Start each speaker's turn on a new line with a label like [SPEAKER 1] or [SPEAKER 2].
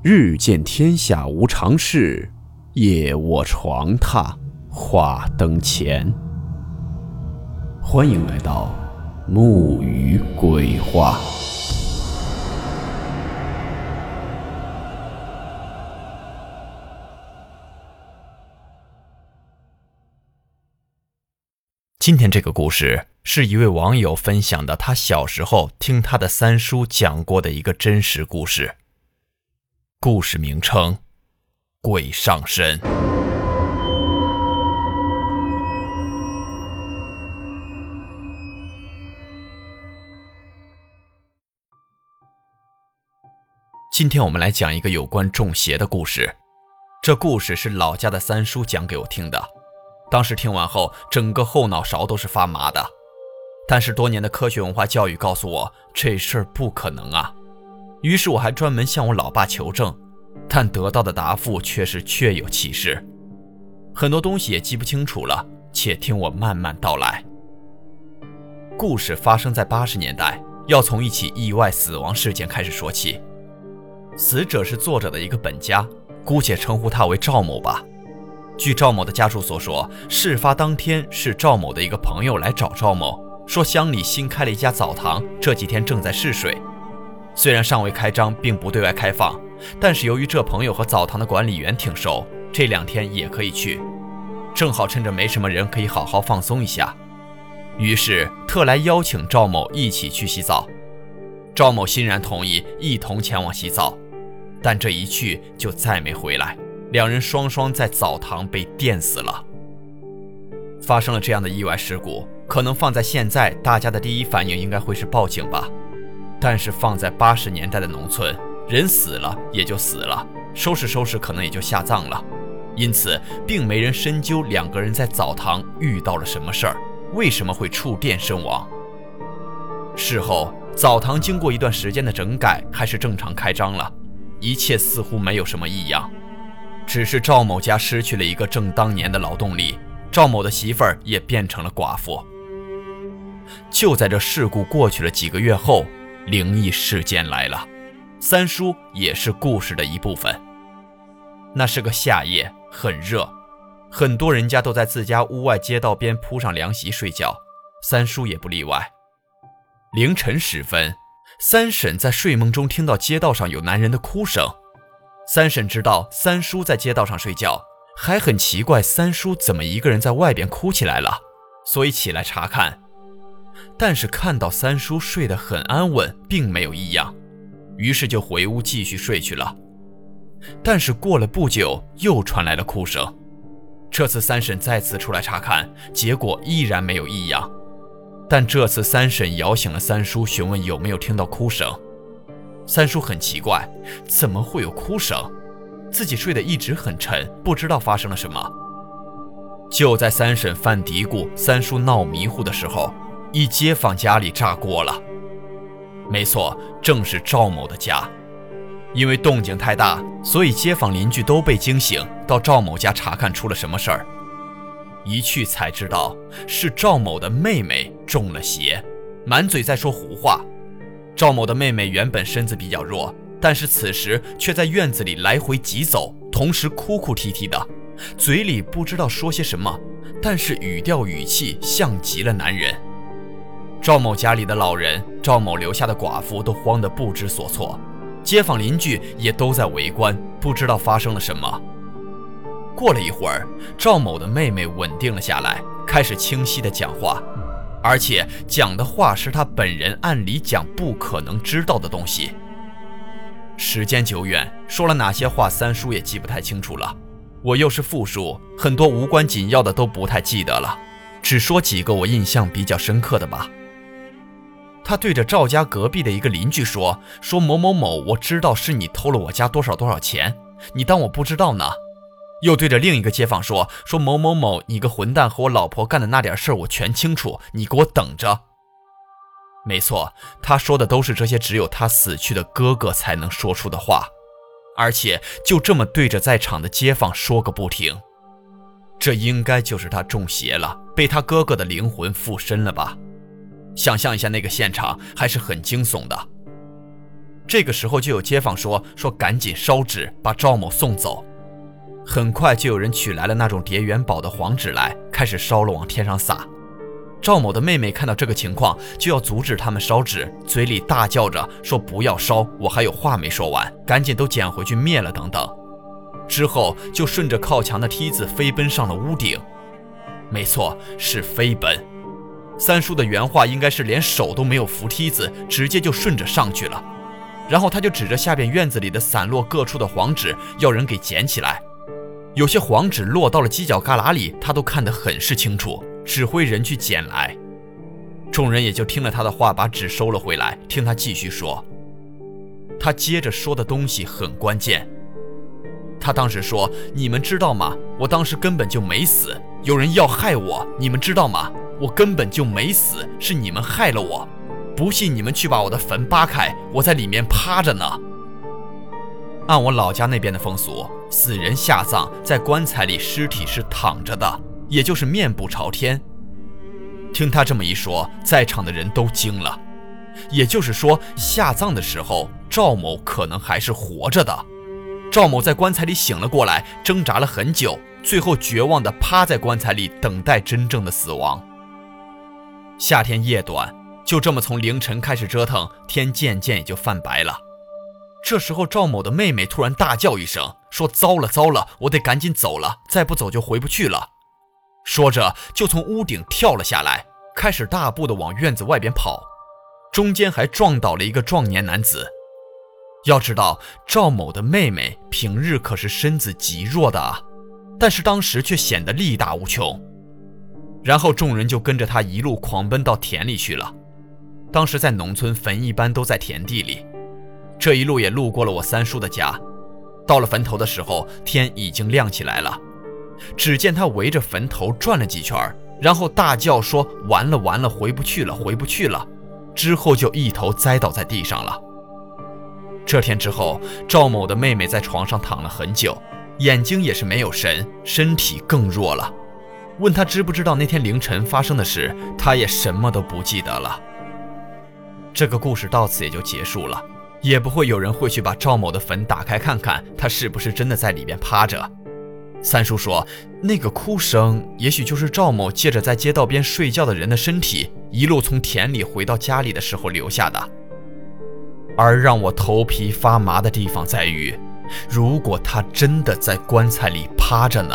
[SPEAKER 1] 日见天下无常事，夜卧床榻话灯前。欢迎来到木鱼鬼话。
[SPEAKER 2] 今天这个故事是一位网友分享的，他小时候听他的三叔讲过的一个真实故事。故事名称：鬼上身。今天我们来讲一个有关中邪的故事。这故事是老家的三叔讲给我听的。当时听完后，整个后脑勺都是发麻的。但是多年的科学文化教育告诉我，这事儿不可能啊。于是我还专门向我老爸求证，但得到的答复却是确有其事，很多东西也记不清楚了。且听我慢慢道来。故事发生在八十年代，要从一起意外死亡事件开始说起。死者是作者的一个本家，姑且称呼他为赵某吧。据赵某的家属所说，事发当天是赵某的一个朋友来找赵某，说乡里新开了一家澡堂，这几天正在试水。虽然尚未开张，并不对外开放，但是由于这朋友和澡堂的管理员挺熟，这两天也可以去，正好趁着没什么人，可以好好放松一下。于是特来邀请赵某一起去洗澡。赵某欣然同意，一同前往洗澡，但这一去就再没回来，两人双双在澡堂被电死了。发生了这样的意外事故，可能放在现在，大家的第一反应应该会是报警吧。但是放在八十年代的农村，人死了也就死了，收拾收拾可能也就下葬了，因此并没人深究两个人在澡堂遇到了什么事儿，为什么会触电身亡。事后，澡堂经过一段时间的整改，还是正常开张了，一切似乎没有什么异样，只是赵某家失去了一个正当年的劳动力，赵某的媳妇儿也变成了寡妇。就在这事故过去了几个月后。灵异事件来了，三叔也是故事的一部分。那是个夏夜，很热，很多人家都在自家屋外街道边铺上凉席睡觉，三叔也不例外。凌晨时分，三婶在睡梦中听到街道上有男人的哭声。三婶知道三叔在街道上睡觉，还很奇怪三叔怎么一个人在外边哭起来了，所以起来查看。但是看到三叔睡得很安稳，并没有异样，于是就回屋继续睡去了。但是过了不久，又传来了哭声。这次三婶再次出来查看，结果依然没有异样。但这次三婶摇醒了三叔，询问有没有听到哭声。三叔很奇怪，怎么会有哭声？自己睡得一直很沉，不知道发生了什么。就在三婶犯嘀咕，三叔闹迷糊的时候。一街坊家里炸锅了，没错，正是赵某的家。因为动静太大，所以街坊邻居都被惊醒，到赵某家查看出了什么事儿。一去才知道是赵某的妹妹中了邪，满嘴在说胡话。赵某的妹妹原本身子比较弱，但是此时却在院子里来回疾走，同时哭哭啼啼的，嘴里不知道说些什么，但是语调语气像极了男人。赵某家里的老人，赵某留下的寡妇都慌得不知所措，街坊邻居也都在围观，不知道发生了什么。过了一会儿，赵某的妹妹稳定了下来，开始清晰地讲话，而且讲的话是他本人按理讲不可能知道的东西。时间久远，说了哪些话，三叔也记不太清楚了。我又是复述，很多无关紧要的都不太记得了，只说几个我印象比较深刻的吧。他对着赵家隔壁的一个邻居说：“说某某某，我知道是你偷了我家多少多少钱，你当我不知道呢？”又对着另一个街坊说：“说某某某，你个混蛋和我老婆干的那点事儿我全清楚，你给我等着。”没错，他说的都是这些只有他死去的哥哥才能说出的话，而且就这么对着在场的街坊说个不停。这应该就是他中邪了，被他哥哥的灵魂附身了吧？想象一下那个现场，还是很惊悚的。这个时候就有街坊说说赶紧烧纸把赵某送走。很快就有人取来了那种叠元宝的黄纸来，开始烧了往天上撒。赵某的妹妹看到这个情况，就要阻止他们烧纸，嘴里大叫着说不要烧，我还有话没说完，赶紧都捡回去灭了等等。之后就顺着靠墙的梯子飞奔上了屋顶。没错，是飞奔。三叔的原话应该是连手都没有扶梯子，直接就顺着上去了。然后他就指着下边院子里的散落各处的黄纸，要人给捡起来。有些黄纸落到了犄角旮旯里，他都看得很是清楚，指挥人去捡来。众人也就听了他的话，把纸收了回来，听他继续说。他接着说的东西很关键。他当时说：“你们知道吗？我当时根本就没死，有人要害我，你们知道吗？我根本就没死，是你们害了我。不信你们去把我的坟扒开，我在里面趴着呢。”按我老家那边的风俗，死人下葬在棺材里，尸体是躺着的，也就是面部朝天。听他这么一说，在场的人都惊了。也就是说，下葬的时候，赵某可能还是活着的。赵某在棺材里醒了过来，挣扎了很久，最后绝望地趴在棺材里，等待真正的死亡。夏天夜短，就这么从凌晨开始折腾，天渐渐也就泛白了。这时候，赵某的妹妹突然大叫一声，说：“糟了糟了，我得赶紧走了，再不走就回不去了。”说着就从屋顶跳了下来，开始大步的往院子外边跑，中间还撞倒了一个壮年男子。要知道，赵某的妹妹平日可是身子极弱的啊，但是当时却显得力大无穷。然后众人就跟着他一路狂奔到田里去了。当时在农村，坟一般都在田地里。这一路也路过了我三叔的家。到了坟头的时候，天已经亮起来了。只见他围着坟头转了几圈，然后大叫说：“完了完了，回不去了，回不去了！”之后就一头栽倒在地上了。这天之后，赵某的妹妹在床上躺了很久，眼睛也是没有神，身体更弱了。问他知不知道那天凌晨发生的事，他也什么都不记得了。这个故事到此也就结束了，也不会有人会去把赵某的坟打开看看，他是不是真的在里边趴着。三叔说，那个哭声也许就是赵某借着在街道边睡觉的人的身体，一路从田里回到家里的时候留下的。而让我头皮发麻的地方在于，如果他真的在棺材里趴着呢？